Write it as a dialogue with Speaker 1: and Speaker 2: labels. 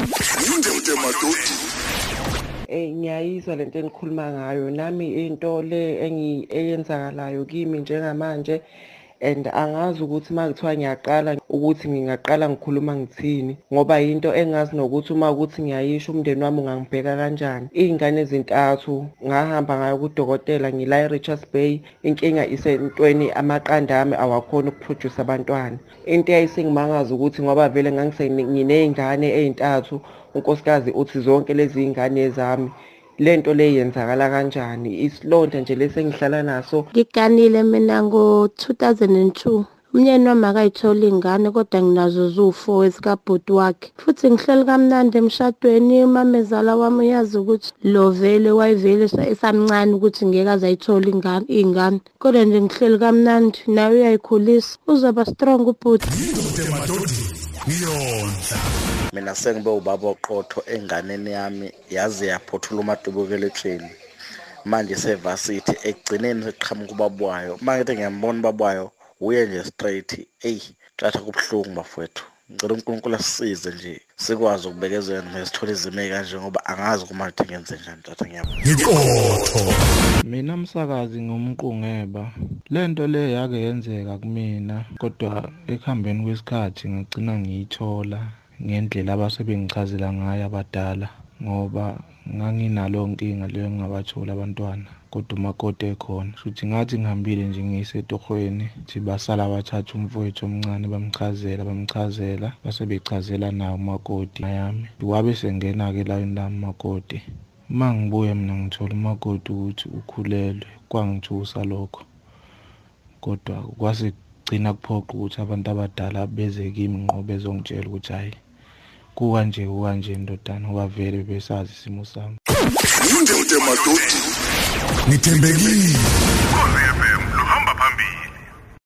Speaker 1: yinde ude madodi
Speaker 2: Eh ngiyayizwa lento enikhuluma ngayo. Nami into le engi eyenzakalayo kimi njengamanje and angazi ukuthi makuthiwa ngiyaqala ukuthi ngingaqala ngikhuluma ngithini ngoba into engazi nokuthi uma ukuthi ngiyayisho umndeni wami ungangibheka kanjani. Iy'ngane ezintathu ngahamba ngayo kudokotela ngila e-Richards Bay inkinga isentweni amaqanda ami awakhoni ukuproduce abantwana. Into eyayisengimangaza ukuthi ngoba vele ngangisenginey'ngane ey'ntathu unkosikazi uthi zonke lezi y'ngane zami lento le yenzakala kanjani? Isilonda nje lesengihlala naso.
Speaker 3: Ngiganile mina ngo-2002 umnyeni wami akayitholi ingane kodwa nginazo ziwu-four ezikabhuti wakhe. Futhi ngihleli kamnandi emshadweni umamezala wami uyazi ukuthi lo vele wayevele esamncane ukuthi ngeke aze ayithole ingane. Iy'ngane kodwa nje ngihleli kamnandi naye uyayikhulisa. Uzoba strong ubhuti.
Speaker 1: Yinde ude madodi ngiyondla
Speaker 4: mina sengibe ubaba oqotho enganeni yami yaze yaphothula umadubukelethweni manje sevasithi ekugcineni seqhamuka ubabwayo uma ngithi ngiyambona ubabwayo uye nje straight eyi tlatha kubuhlungu bafowethu ngicela unkulunkulu asisize nje sikwazi ukubekezela noma sithole izimo ey'kanje ngoba angazi kuma lithi ngenze njani tata ngiyabona
Speaker 1: ngiqotho
Speaker 5: Mina msakazi ngumqungeba. Lento le yake yenzeka kumina kodwa ekuhambeni kwesikhathi ngagcina ngiyithola ngendlela abasebengichazela ngayo abadala ngoba nganginalo nkinga leyo ngingabatholi abantwana kodwa umakoti ekhona. Futhi ngathi ngihambile nje ngiyisetohwenithi basala bathatha umfowethu omncane bamchazela bamchazela base bechazela nawo umakoti yami wabe sengena-ke layini lami umakoti. Uma ngibuye mina ngithola umakoti ukuthi ukhulelwe kwangithusa lokho. Kodwa kwase kugcina kuphoqa ukuthi abantu abadala beze kimi ngqo bezongitshela ukuthi hhayi kukanje kukanje ndodana ngoba vele besazi isimo sami.
Speaker 1: Yinde ude madodi ngithembekile.